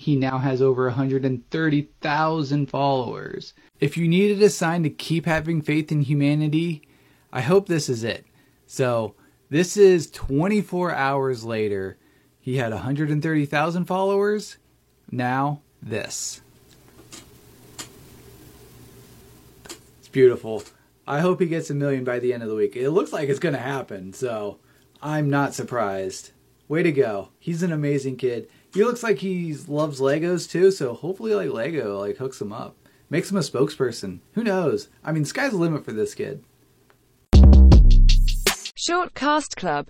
He now has over 130,000 followers. If you needed a sign to keep having faith in humanity, I hope this is it. So, this is 24 hours later. He had 130,000 followers. Now, this. It's beautiful. I hope he gets a million by the end of the week. It looks like it's going to happen, so I'm not surprised. Way to go. He's an amazing kid. He looks like he loves Legos too, so hopefully like Lego like hooks him up. Makes him a spokesperson. Who knows? I mean, sky's the limit for this kid. Short Cast Club